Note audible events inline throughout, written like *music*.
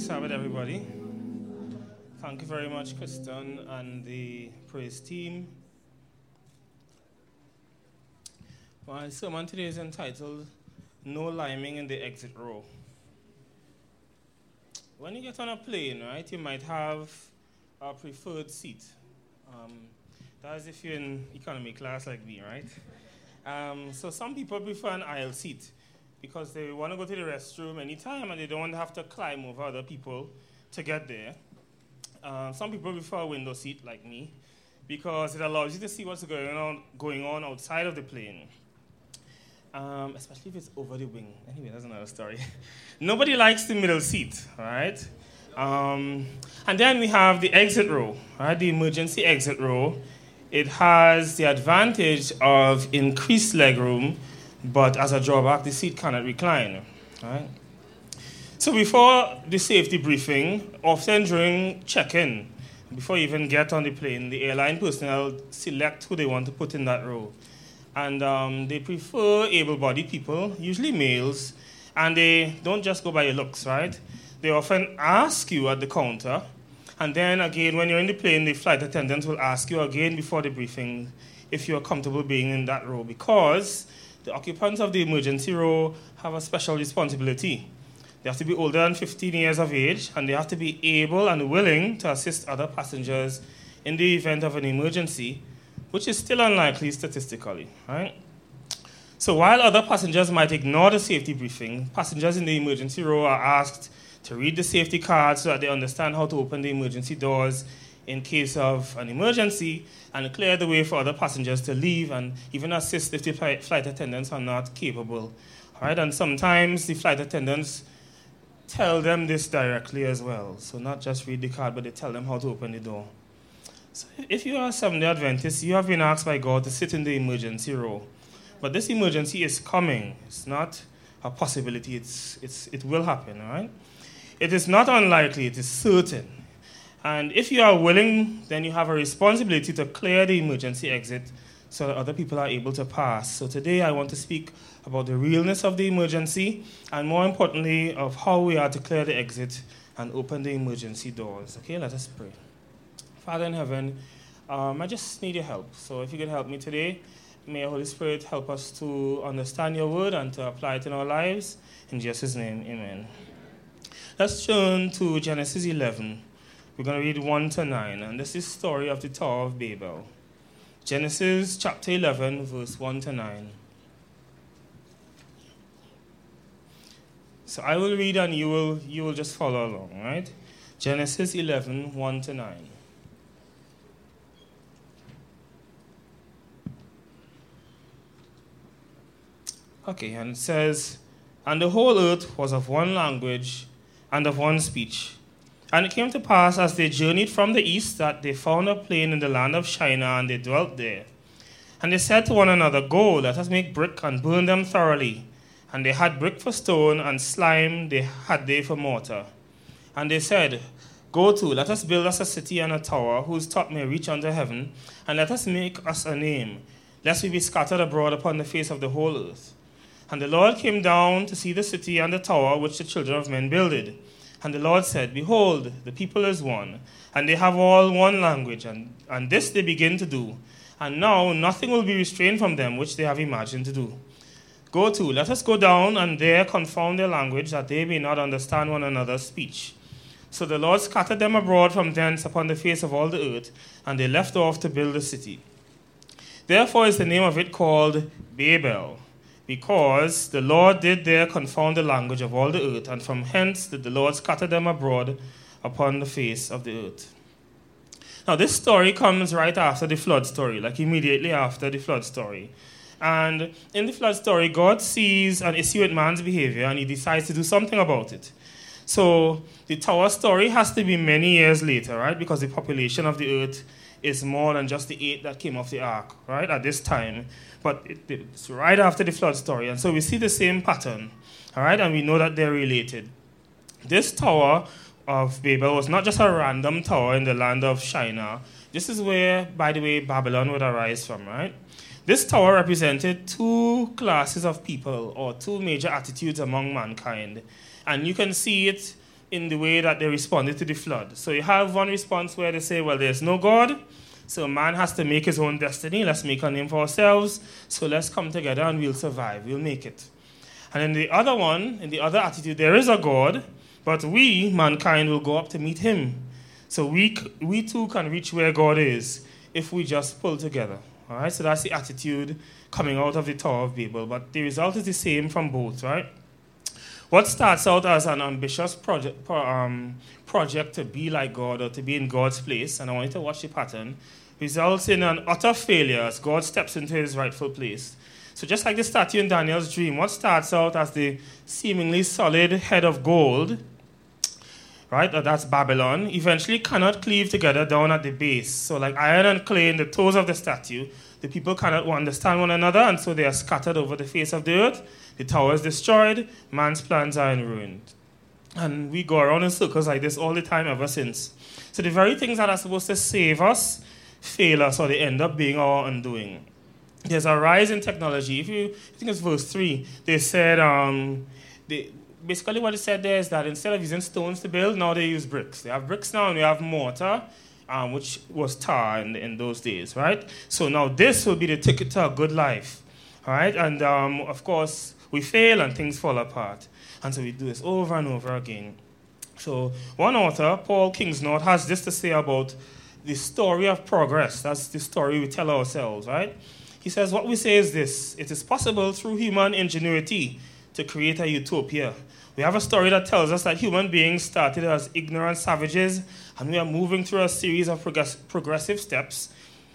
Sabbath, everybody. Thank you very much, Kristen and the praise team. My sermon today is entitled No Liming in the Exit Row. When you get on a plane, right, you might have a preferred seat. Um, that is if you're in economy class like me, right? Um, so some people prefer an aisle seat because they want to go to the restroom anytime and they don't want to have to climb over other people to get there. Uh, some people prefer a window seat like me because it allows you to see what's going on, going on outside of the plane. Um, especially if it's over the wing. Anyway, that's another story. *laughs* Nobody likes the middle seat, right? Um, and then we have the exit row, right? The emergency exit row. It has the advantage of increased legroom but as a drawback, the seat cannot recline. Right? So before the safety briefing, often during check-in, before you even get on the plane, the airline personnel select who they want to put in that row. And um, they prefer able-bodied people, usually males, and they don't just go by your looks, right? They often ask you at the counter, and then again, when you're in the plane, the flight attendants will ask you again before the briefing if you're comfortable being in that row, because the occupants of the emergency row have a special responsibility. They have to be older than 15 years of age, and they have to be able and willing to assist other passengers in the event of an emergency, which is still unlikely statistically, right? So while other passengers might ignore the safety briefing, passengers in the emergency row are asked to read the safety card so that they understand how to open the emergency doors in case of an emergency and clear the way for other passengers to leave and even assist if the flight attendants are not capable. All right, and sometimes the flight attendants tell them this directly as well. So not just read the card, but they tell them how to open the door. So if you are Seventh-day Adventist, you have been asked by God to sit in the emergency row. But this emergency is coming. It's not a possibility. It's, it's, it will happen, all right? It is not unlikely. It is certain. And if you are willing, then you have a responsibility to clear the emergency exit so that other people are able to pass. So today I want to speak about the realness of the emergency and more importantly of how we are to clear the exit and open the emergency doors. Okay, let us pray. Father in heaven, um, I just need your help. So if you can help me today, may Holy Spirit help us to understand your word and to apply it in our lives. In Jesus' name, amen. Let's turn to Genesis 11. We're going to read 1 to 9, and this is the story of the Tower of Babel. Genesis chapter 11, verse 1 to 9. So I will read and you will, you will just follow along, right? Genesis 11, 1 to 9. Okay, and it says, And the whole earth was of one language and of one speech. And it came to pass as they journeyed from the east that they found a plain in the land of Shinar, and they dwelt there. And they said to one another, Go, let us make brick and burn them thoroughly. And they had brick for stone, and slime they had they for mortar. And they said, Go to, let us build us a city and a tower, whose top may reach unto heaven, and let us make us a name, lest we be scattered abroad upon the face of the whole earth. And the Lord came down to see the city and the tower which the children of men builded. And the Lord said, Behold, the people is one, and they have all one language, and, and this they begin to do. And now nothing will be restrained from them which they have imagined to do. Go to, let us go down and there confound their language, that they may not understand one another's speech. So the Lord scattered them abroad from thence upon the face of all the earth, and they left off to build the city. Therefore is the name of it called Babel because the Lord did there confound the language of all the earth, and from hence did the Lord scatter them abroad upon the face of the earth. Now, this story comes right after the flood story, like immediately after the flood story. And in the flood story, God sees an issue with man's behavior and he decides to do something about it. So the tower story has to be many years later, right? Because the population of the earth is more than just the eight that came off the ark, right, at this time. But it, it's right after the flood story. And so we see the same pattern, all right, and we know that they're related. This tower of Babel was not just a random tower in the land of Shinar. This is where, by the way, Babylon would arise from, right? This tower represented two classes of people or two major attitudes among mankind. And you can see it in the way that they responded to the flood. So you have one response where they say, well, there's no God, so man has to make his own destiny. Let's make a name for ourselves. So let's come together and we'll survive. We'll make it. And in the other one, in the other attitude, there is a God, but we, mankind, will go up to meet him. So we, we too can reach where God is if we just pull together. All right, so that's the attitude coming out of the Tower of Babel. But the result is the same from both, right? What starts out as an ambitious project, um, project to be like God or to be in God's place, and I want you to watch the pattern, results in an utter failure as God steps into his rightful place. So, just like the statue in Daniel's dream, what starts out as the seemingly solid head of gold, right, that's Babylon, eventually cannot cleave together down at the base. So, like iron and clay in the toes of the statue, the people cannot understand one another, and so they are scattered over the face of the earth. The tower is destroyed, man's plans are in ruin. And we go around in circles like this all the time ever since. So the very things that are supposed to save us fail us, or they end up being our undoing. There's a rise in technology. If you I think it's verse 3, they said, um, they, basically what it said there is that instead of using stones to build, now they use bricks. They have bricks now and we have mortar um, which was tar in, in those days, right? So now this will be the ticket to a good life, right? And um, of course, we fail and things fall apart. And so we do this over and over again. So one author, Paul Kingsnorth, has this to say about the story of progress. That's the story we tell ourselves, right? He says, What we say is this it is possible through human ingenuity to create a utopia. We have a story that tells us that human beings started as ignorant savages and we are moving through a series of progress- progressive steps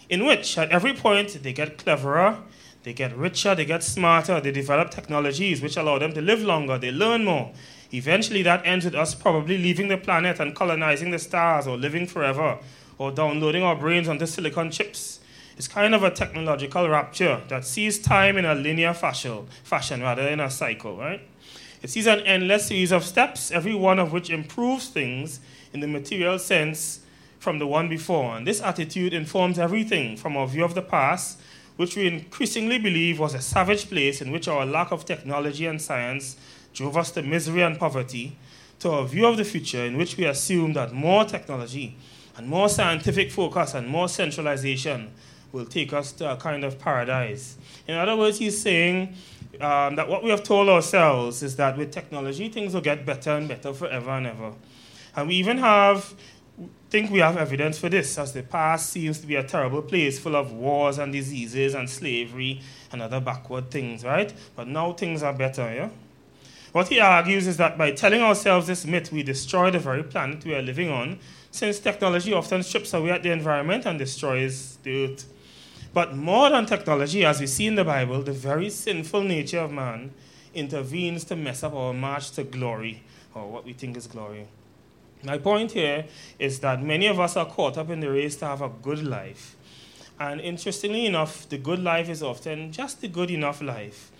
in which, at every point, they get cleverer, they get richer, they get smarter, they develop technologies which allow them to live longer, they learn more. Eventually, that ends with us probably leaving the planet and colonizing the stars, or living forever, or downloading our brains onto silicon chips. It's kind of a technological rapture that sees time in a linear fashion, fashion rather than a cycle, right? It sees an endless series of steps, every one of which improves things in the material sense from the one before. And this attitude informs everything from our view of the past, which we increasingly believe was a savage place in which our lack of technology and science drove us to misery and poverty, to our view of the future, in which we assume that more technology and more scientific focus and more centralization will take us to a kind of paradise. In other words, he's saying um, that what we have told ourselves is that with technology, things will get better and better forever and ever. And we even have, think we have evidence for this, as the past seems to be a terrible place full of wars and diseases and slavery and other backward things, right? But now things are better, yeah? What he argues is that by telling ourselves this myth, we destroy the very planet we are living on, since technology often strips away at the environment and destroys the earth. But more than technology, as we see in the Bible, the very sinful nature of man intervenes to mess up our march to glory, or what we think is glory. My point here is that many of us are caught up in the race to have a good life. And interestingly enough, the good life is often just the good enough life.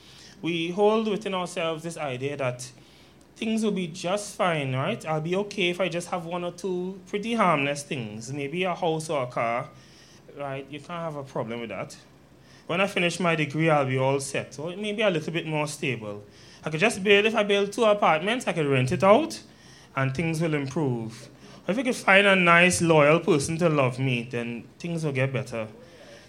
We hold within ourselves this idea that things will be just fine, right? I'll be okay if I just have one or two pretty harmless things, maybe a house or a car, right? You can't have a problem with that. When I finish my degree, I'll be all set, or maybe a little bit more stable. I could just build, if I build two apartments, I could rent it out and things will improve. If I could find a nice, loyal person to love me, then things will get better.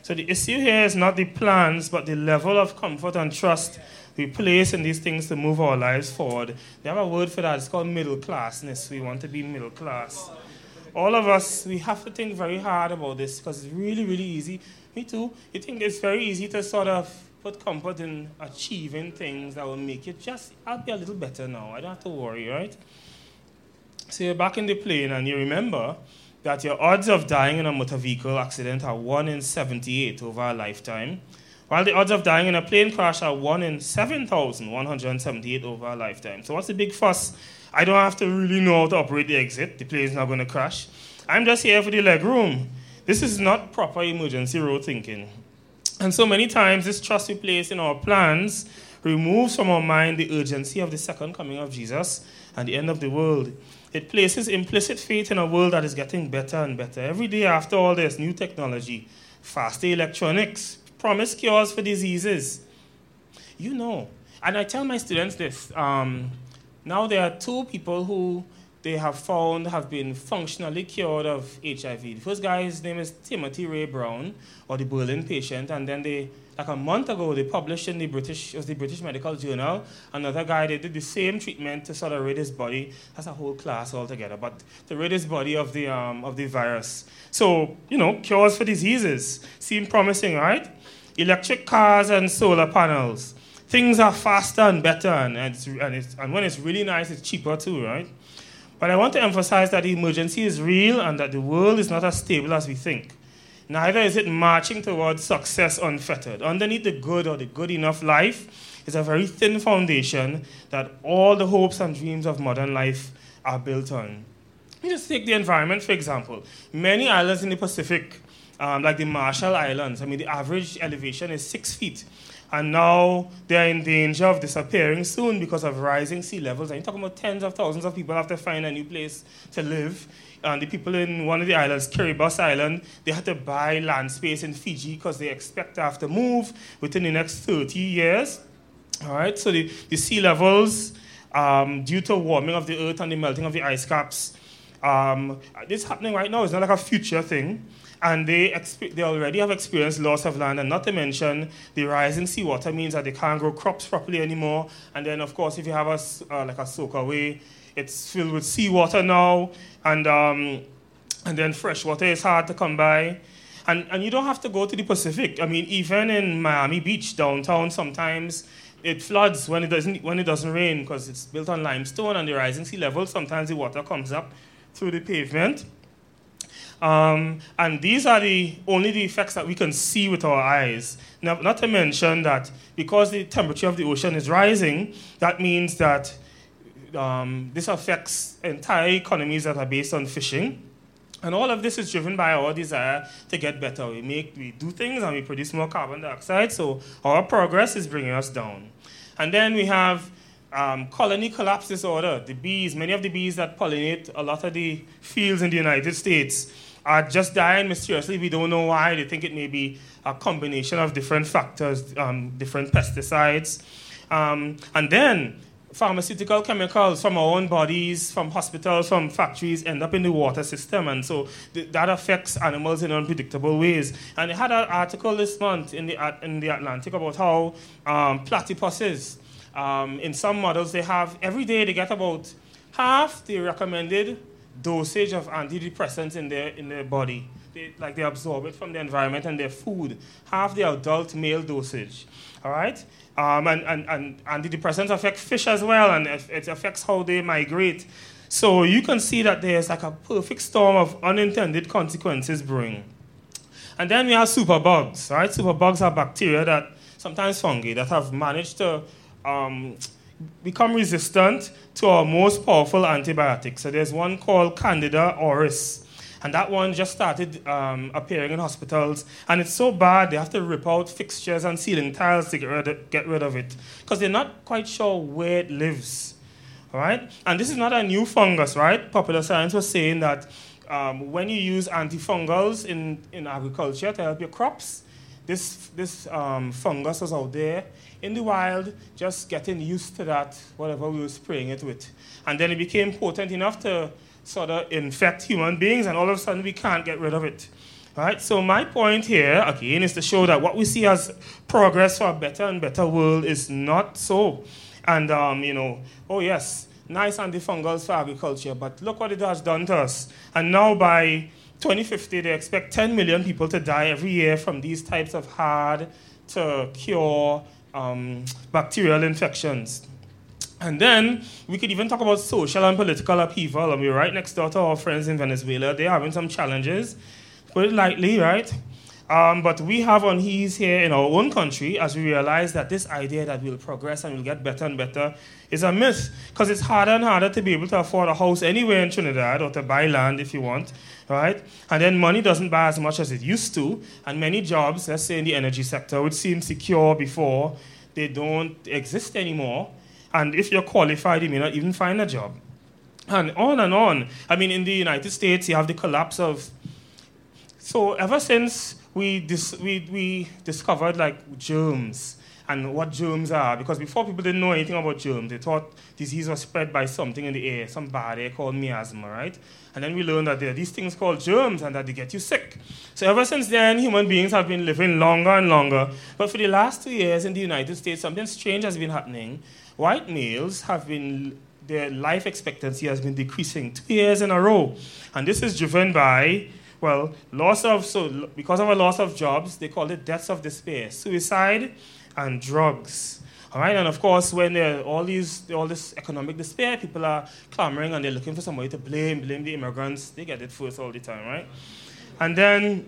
So the issue here is not the plans, but the level of comfort and trust we place in these things to move our lives forward. They have a word for that. It's called middle classness. We want to be middle class. All of us, we have to think very hard about this because it's really, really easy. Me too. You think it's very easy to sort of put comfort in achieving things that will make you just, I'll be a little better now. I don't have to worry, right? So you're back in the plane and you remember that your odds of dying in a motor vehicle accident are 1 in 78 over a lifetime, while the odds of dying in a plane crash are 1 in 7,178 over a lifetime. So what's the big fuss? I don't have to really know how to operate the exit. The plane's not going to crash. I'm just here for the leg room. This is not proper emergency road thinking. And so many times, this trust we place in our plans removes from our mind the urgency of the second coming of Jesus and the end of the world. It places implicit faith in a world that is getting better and better. Every day after all, there's new technology, faster electronics, promise cures for diseases. You know, and I tell my students this. Um, now there are two people who they have found have been functionally cured of HIV. The first guy, his name is Timothy Ray Brown, or the Berlin patient, and then they, like a month ago, they published in the British, it was the British Medical Journal, another guy, they did the same treatment to sort of rid his body. That's a whole class altogether, but to rid his body of the, um, of the virus. So, you know, cures for diseases seem promising, right? Electric cars and solar panels. Things are faster and better, and, it's, and, it's, and when it's really nice, it's cheaper too, right? But I want to emphasize that the emergency is real and that the world is not as stable as we think. Neither is it marching towards success unfettered. Underneath the good or the good enough life is a very thin foundation that all the hopes and dreams of modern life are built on. You Just take the environment, for example. Many islands in the Pacific, um, like the Marshall Islands, I mean, the average elevation is six feet and now they're in danger of disappearing soon because of rising sea levels. And you're talking about tens of thousands of people have to find a new place to live. And the people in one of the islands, Kiribati Island, they had to buy land space in Fiji because they expect to have to move within the next 30 years. All right, so the, the sea levels, um, due to warming of the earth and the melting of the ice caps, um, this happening right now. It's not like a future thing and they, exp- they already have experienced loss of land, and not to mention the rising seawater means that they can't grow crops properly anymore. And then, of course, if you have a, uh, like a soakaway, it's filled with seawater now, and, um, and then fresh water is hard to come by. And, and you don't have to go to the Pacific. I mean, even in Miami Beach, downtown, sometimes it floods when it doesn't, when it doesn't rain because it's built on limestone and the rising sea level. Sometimes the water comes up through the pavement. Um, and these are the only the effects that we can see with our eyes. Now, not to mention that because the temperature of the ocean is rising, that means that um, this affects entire economies that are based on fishing. And all of this is driven by our desire to get better. We make, we do things and we produce more carbon dioxide, so our progress is bringing us down. And then we have um, colony collapse disorder. The bees, many of the bees that pollinate a lot of the fields in the United States, are just dying mysteriously. We don't know why. They think it may be a combination of different factors, um, different pesticides. Um, and then pharmaceutical chemicals from our own bodies, from hospitals, from factories end up in the water system. And so th- that affects animals in unpredictable ways. And they had an article this month in the, in the Atlantic about how um, platypuses, um, in some models, they have every day they get about half the recommended dosage of antidepressants in their, in their body. They, like they absorb it from the environment and their food, half the adult male dosage. All right? Um, and, and, and antidepressants affect fish as well, and it affects how they migrate. So you can see that there's like a perfect storm of unintended consequences brewing. And then we have superbugs, right? Superbugs are bacteria that, sometimes fungi, that have managed to um, become resistant to our most powerful antibiotics. So there's one called Candida auris. And that one just started um, appearing in hospitals. And it's so bad, they have to rip out fixtures and ceiling tiles to get rid of, get rid of it. Because they're not quite sure where it lives. All right? And this is not a new fungus, right? Popular science was saying that um, when you use antifungals in, in agriculture to help your crops, this, this um, fungus was out there in the wild, just getting used to that, whatever we were spraying it with. And then it became potent enough to sort of infect human beings, and all of a sudden we can't get rid of it. Right? So my point here, again, is to show that what we see as progress for a better and better world is not so. And, um, you know, oh yes, nice antifungals for agriculture, but look what it has done to us. And now by 2050, they expect 10 million people to die every year from these types of hard to cure um, bacterial infections. And then we could even talk about social and political upheaval. And we're right next door to our friends in Venezuela. They're having some challenges, put it lightly, right? Um, but we have unease here in our own country as we realize that this idea that we'll progress and we'll get better and better is a myth because it's harder and harder to be able to afford a house anywhere in Trinidad or to buy land if you want, right? And then money doesn't buy as much as it used to, and many jobs, let's say in the energy sector, which seemed secure before, they don't exist anymore. And if you're qualified, you may not even find a job. And on and on. I mean, in the United States, you have the collapse of. So ever since we, dis- we, we discovered like germs and what germs are. Because before people didn't know anything about germs, they thought disease was spread by something in the air, some bad air called miasma, right? And then we learned that there are these things called germs and that they get you sick. So ever since then, human beings have been living longer and longer. But for the last two years in the United States, something strange has been happening. White males have been, their life expectancy has been decreasing two years in a row. And this is driven by well, loss of, so because of a loss of jobs, they call it deaths of despair, suicide and drugs. All right, and of course, when there are all these, all this economic despair, people are clamoring and they're looking for somebody to blame, blame the immigrants. They get it first all the time, right? And then,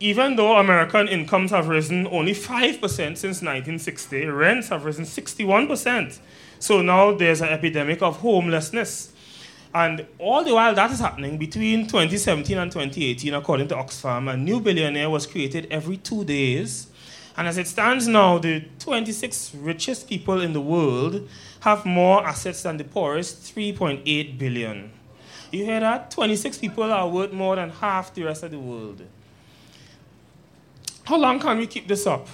even though American incomes have risen only 5% since 1960, rents have risen 61%. So now there's an epidemic of homelessness. And all the while that is happening, between 2017 and 2018, according to Oxfam, a new billionaire was created every two days. And as it stands now, the 26 richest people in the world have more assets than the poorest 3.8 billion. You hear that? 26 people are worth more than half the rest of the world. How long can we keep this up?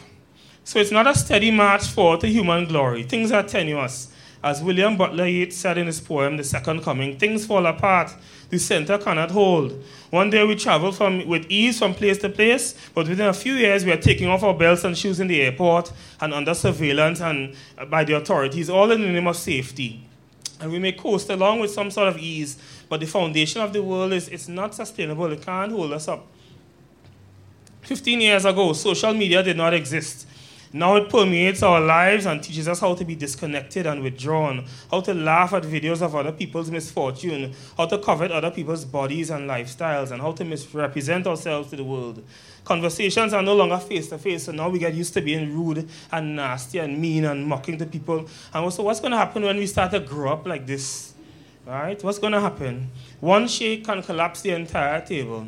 So it's not a steady march forward to human glory. Things are tenuous. As William Butler Yeats said in his poem, The Second Coming, things fall apart, the center cannot hold. One day we travel from, with ease from place to place, but within a few years we are taking off our belts and shoes in the airport and under surveillance and uh, by the authorities, all in the name of safety. And we may coast along with some sort of ease, but the foundation of the world is it's not sustainable. It can't hold us up. 15 years ago, social media did not exist. Now it permeates our lives and teaches us how to be disconnected and withdrawn, how to laugh at videos of other people's misfortune, how to covet other people's bodies and lifestyles, and how to misrepresent ourselves to the world. Conversations are no longer face to face, so now we get used to being rude and nasty and mean and mocking to people. And so, what's going to happen when we start to grow up like this? Right? What's going to happen? One shake can collapse the entire table.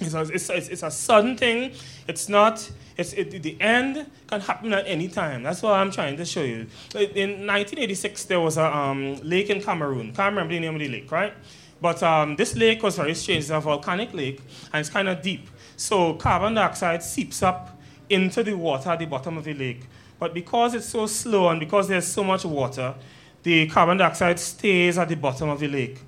It's a, it's, a, it's a sudden thing. It's not it's, it, the end can happen at any time. That's what I'm trying to show you. In 1986, there was a um, lake in Cameroon. Can't remember the name of the lake, right? But um, this lake was very strange. It's a volcanic lake, and it's kind of deep. So carbon dioxide seeps up into the water at the bottom of the lake. But because it's so slow and because there's so much water, the carbon dioxide stays at the bottom of the lake.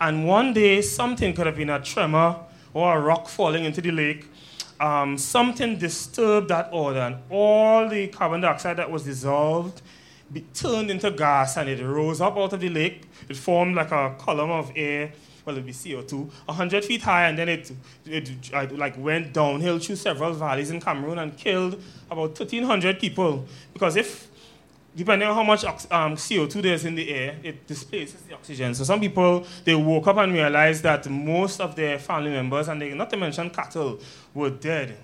And one day, something could have been a tremor or a rock falling into the lake um, something disturbed that order, and all the carbon dioxide that was dissolved be turned into gas, and it rose up out of the lake. It formed like a column of air. Well, it'd be CO2, 100 feet high, and then it, it, like went downhill through several valleys in Cameroon and killed about 1,300 people. Because if depending on how much um, CO2 there's in the air, it displaces the oxygen. So some people, they woke up and realized that most of their family members, and they, not to mention cattle, were dead.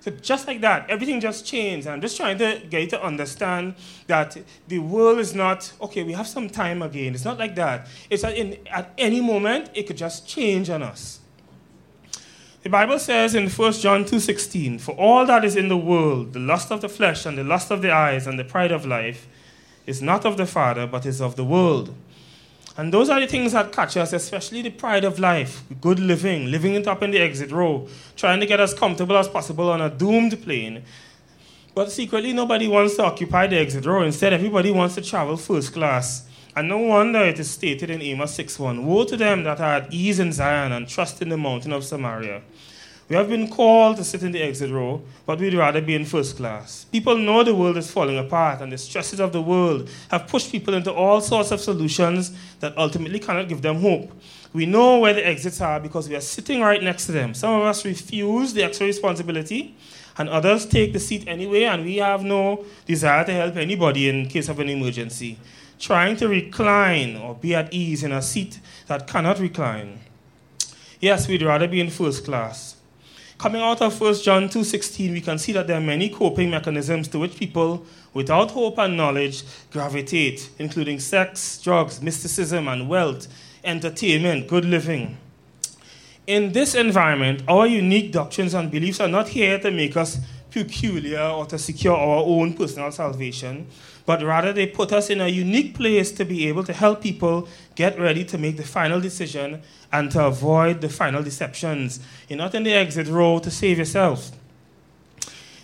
So just like that, everything just changed. I'm just trying to get you to understand that the world is not, okay, we have some time again. It's not like that. It's that in, at any moment, it could just change on us. The Bible says in 1 John 2:16, "For all that is in the world, the lust of the flesh and the lust of the eyes and the pride of life, is not of the Father, but is of the world." And those are the things that catch us, especially the pride of life, good living, living it up in the exit row, trying to get as comfortable as possible on a doomed plane. But secretly, nobody wants to occupy the exit row. Instead, everybody wants to travel first class. And no wonder it is stated in Amos 6:1, Woe to them that are at ease in Zion and trust in the mountain of Samaria. We have been called to sit in the exit row, but we'd rather be in first class. People know the world is falling apart, and the stresses of the world have pushed people into all sorts of solutions that ultimately cannot give them hope. We know where the exits are because we are sitting right next to them. Some of us refuse the extra responsibility, and others take the seat anyway, and we have no desire to help anybody in case of an emergency. Trying to recline or be at ease in a seat that cannot recline. Yes, we'd rather be in first class. Coming out of 1 John 2.16, we can see that there are many coping mechanisms to which people without hope and knowledge gravitate, including sex, drugs, mysticism, and wealth, entertainment, good living. In this environment, our unique doctrines and beliefs are not here to make us peculiar or to secure our own personal salvation, but rather they put us in a unique place to be able to help people get ready to make the final decision and to avoid the final deceptions. You're not in the exit row to save yourself.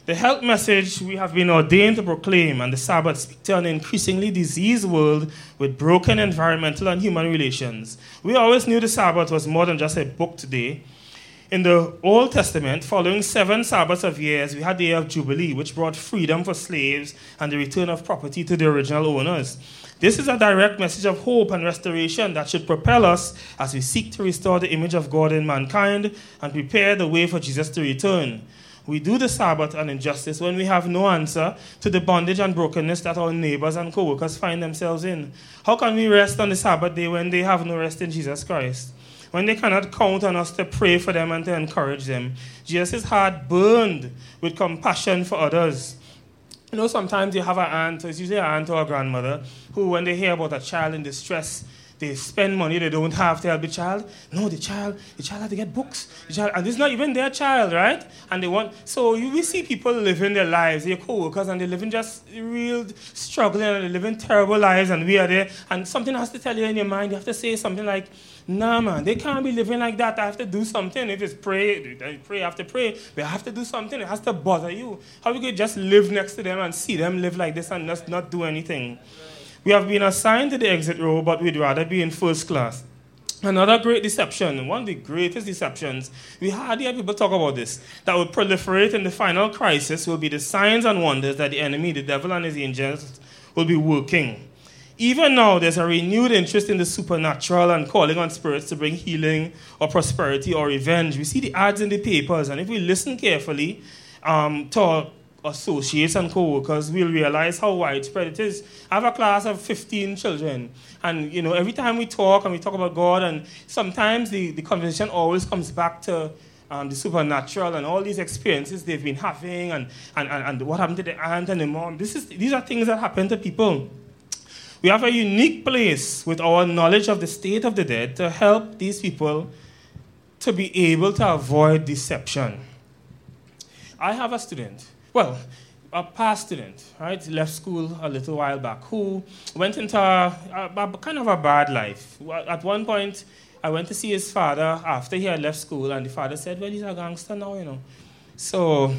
The health message we have been ordained to proclaim and the Sabbath speak to an increasingly diseased world with broken environmental and human relations. We always knew the Sabbath was more than just a book today. In the Old Testament, following seven Sabbaths of years, we had the year of Jubilee, which brought freedom for slaves and the return of property to the original owners. This is a direct message of hope and restoration that should propel us as we seek to restore the image of God in mankind and prepare the way for Jesus to return. We do the Sabbath and injustice when we have no answer to the bondage and brokenness that our neighbors and co workers find themselves in. How can we rest on the Sabbath day when they have no rest in Jesus Christ? When they cannot count on us to pray for them and to encourage them. Jesus' heart burned with compassion for others. You know, sometimes you have an aunt, it's usually an aunt or a grandmother, who, when they hear about a child in distress, they spend money they don't have to help the child. No, the child, the child has to get books. The child, and it's not even their child, right? And they want. So you we see people living their lives, their co-workers, and they're living just real struggling and they're living terrible lives, and we are there. And something has to tell you in your mind. You have to say something like, Nah, man, they can't be living like that. I have to do something. If it's pray, pray after pray, we have to do something. It has to bother you. How you could just live next to them and see them live like this and just not do anything? We have been assigned to the exit row, but we'd rather be in first class. Another great deception, one of the greatest deceptions, we hardly hear people talk about this, that will proliferate in the final crisis will be the signs and wonders that the enemy, the devil, and his angels will be working. Even now, there's a renewed interest in the supernatural and calling on spirits to bring healing or prosperity or revenge. We see the ads in the papers, and if we listen carefully um, to associates and co-workers, we'll realize how widespread it is. I have a class of 15 children, and you know, every time we talk and we talk about God, and sometimes the, the conversation always comes back to um, the supernatural and all these experiences they've been having, and, and, and, and what happened to the aunt and the mom. This is, these are things that happen to people. We have a unique place with our knowledge of the state of the dead to help these people to be able to avoid deception. I have a student, well, a past student, right, left school a little while back, who went into a, a, a, kind of a bad life. At one point, I went to see his father after he had left school, and the father said, Well, he's a gangster now, you know. So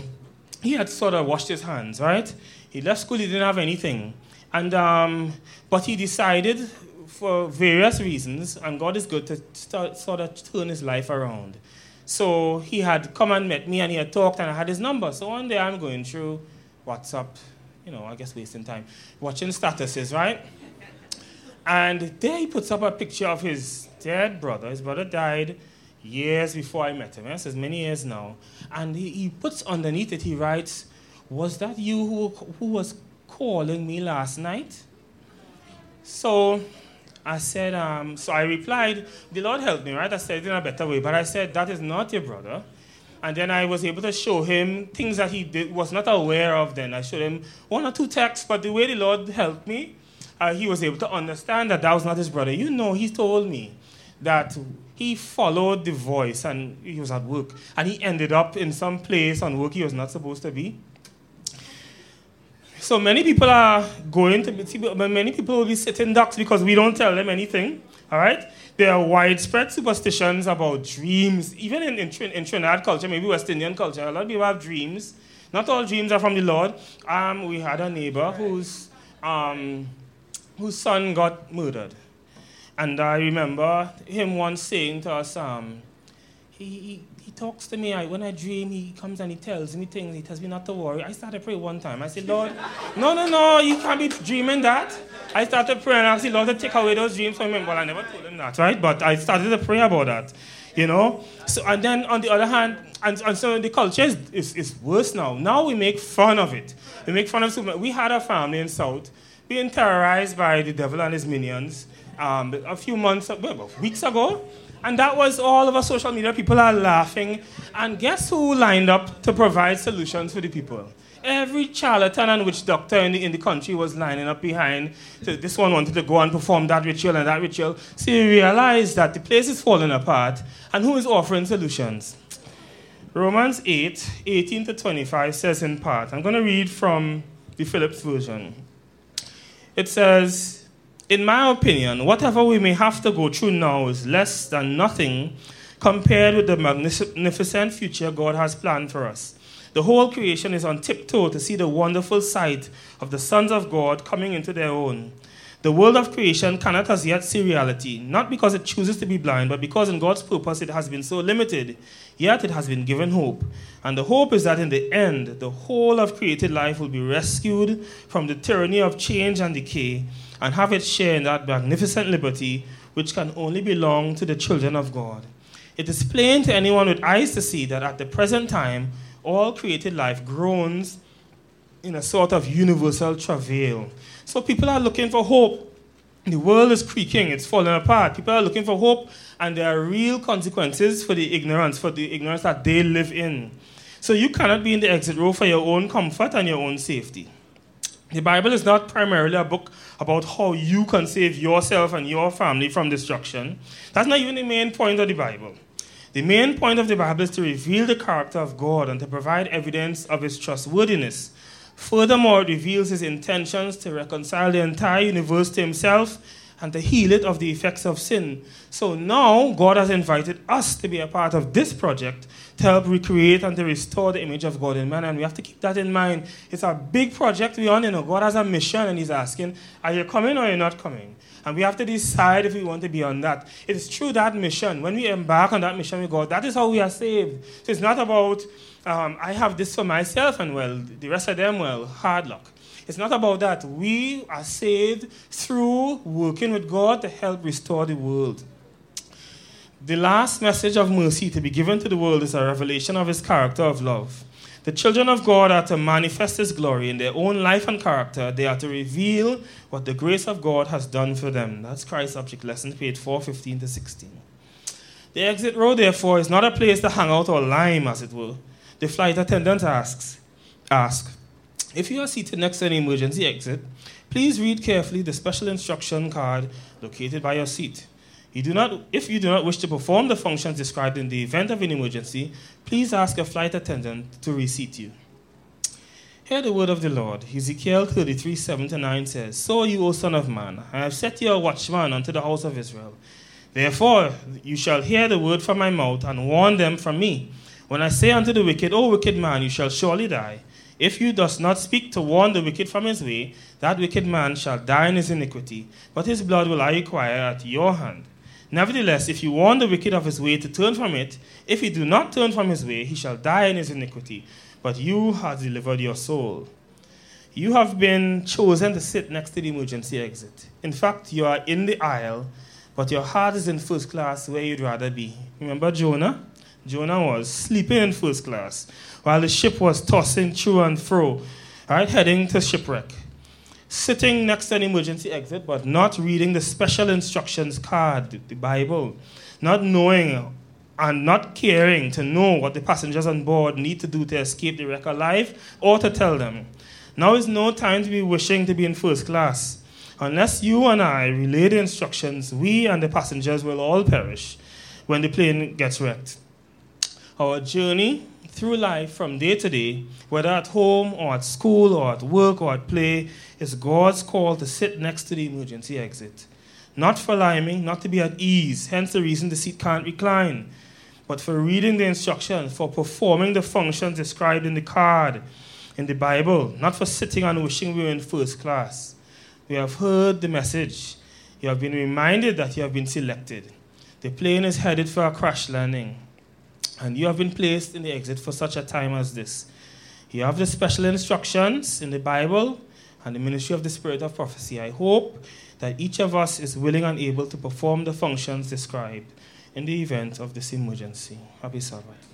he had sort of washed his hands, right? He left school, he didn't have anything. And, um, but he decided for various reasons, and God is good to start, sort of turn his life around. So he had come and met me and he had talked and I had his number. So one day I'm going through WhatsApp, you know, I guess wasting time, watching statuses, right? And there he puts up a picture of his dead brother. His brother died years before I met him. Yes, it's many years now. And he, he puts underneath it, he writes, Was that you who, who was calling me last night. So I said, um, so I replied, the Lord helped me, right? I said it in a better way, but I said, that is not your brother. And then I was able to show him things that he did, was not aware of then. I showed him one or two texts, but the way the Lord helped me, uh, he was able to understand that that was not his brother. You know, he told me that he followed the voice and he was at work. And he ended up in some place on work he was not supposed to be. So many people are going to be, many people will be sitting ducks because we don't tell them anything. All right? There are widespread superstitions about dreams, even in, in, in Trinidad culture, maybe West Indian culture. A lot of people have dreams. Not all dreams are from the Lord. Um, we had a neighbor whose, um, whose son got murdered. And I remember him once saying to us, um, he, he, talks to me. I, when I dream, he comes and he tells me things. He tells me not to worry. I started praying one time. I said, Lord, no, no, no, you can't be dreaming that. I started praying. And I said, Lord, to take away those dreams from him. Well, I never told him that, right? But I started to pray about that, you know? So, and then on the other hand, and, and so the culture is, is, is worse now. Now we make fun of it. We make fun of Superman. We had a family in South being terrorized by the devil and his minions um, a few months, well, weeks ago. And that was all over social media. People are laughing. And guess who lined up to provide solutions for the people? Every charlatan and witch doctor in the, in the country was lining up behind. So this one wanted to go and perform that ritual and that ritual. So you realize that the place is falling apart. And who is offering solutions? Romans 8, 18 to 25 says in part, I'm going to read from the Phillips version. It says, in my opinion, whatever we may have to go through now is less than nothing compared with the magnificent future God has planned for us. The whole creation is on tiptoe to see the wonderful sight of the sons of God coming into their own. The world of creation cannot as yet see reality, not because it chooses to be blind, but because in God's purpose it has been so limited. Yet it has been given hope. And the hope is that in the end, the whole of created life will be rescued from the tyranny of change and decay and have its share in that magnificent liberty which can only belong to the children of God. It is plain to anyone with eyes to see that at the present time, all created life groans in a sort of universal travail. So people are looking for hope. The world is creaking, it's falling apart. People are looking for hope, and there are real consequences for the ignorance, for the ignorance that they live in. So you cannot be in the exit row for your own comfort and your own safety. The Bible is not primarily a book about how you can save yourself and your family from destruction. That's not even the main point of the Bible. The main point of the Bible is to reveal the character of God and to provide evidence of his trustworthiness. Furthermore, it reveals his intentions to reconcile the entire universe to himself and to heal it of the effects of sin. So now, God has invited us to be a part of this project to help recreate and to restore the image of God in man. And we have to keep that in mind. It's a big project we're on. You know, God has a mission and He's asking, Are you coming or are you not coming? And we have to decide if we want to be on that. It is through that mission. When we embark on that mission with God, that is how we are saved. So it's not about, um, I have this for myself and well, the rest of them, well, hard luck. It's not about that. We are saved through working with God to help restore the world. The last message of mercy to be given to the world is a revelation of his character of love. The children of God are to manifest his glory in their own life and character. They are to reveal what the grace of God has done for them. That's Christ's object lesson, page 415 to 16. The exit row, therefore, is not a place to hang out or lime, as it were. The flight attendant asks, ask, if you are seated next to an emergency exit, please read carefully the special instruction card located by your seat. You do not, if you do not wish to perform the functions described in the event of an emergency, please ask a flight attendant to reseat you. Hear the word of the Lord. Ezekiel 33, 7 to 9 says, So you, O son of man, I have set you a watchman unto the house of Israel. Therefore, you shall hear the word from my mouth and warn them from me. When I say unto the wicked, O wicked man, you shall surely die. If you does not speak to warn the wicked from his way, that wicked man shall die in his iniquity, but his blood will I require at your hand. Nevertheless, if you warn the wicked of his way to turn from it, if he do not turn from his way, he shall die in his iniquity, but you have delivered your soul. You have been chosen to sit next to the emergency exit. In fact, you are in the aisle, but your heart is in first class where you'd rather be. Remember Jonah? Jonah was sleeping in first class while the ship was tossing to and fro, right, heading to shipwreck. Sitting next to an emergency exit, but not reading the special instructions card, the Bible, not knowing and not caring to know what the passengers on board need to do to escape the wreck alive or to tell them. Now is no time to be wishing to be in first class. Unless you and I relay the instructions, we and the passengers will all perish when the plane gets wrecked. Our journey through life from day to day, whether at home or at school or at work or at play, is God's call to sit next to the emergency exit. Not for liming, not to be at ease, hence the reason the seat can't recline, but for reading the instructions, for performing the functions described in the card in the Bible, not for sitting and wishing we were in first class. We have heard the message. You have been reminded that you have been selected. The plane is headed for a crash landing and you have been placed in the exit for such a time as this. You have the special instructions in the Bible and the ministry of the Spirit of prophecy. I hope that each of us is willing and able to perform the functions described in the event of this emergency. Happy Sabbath.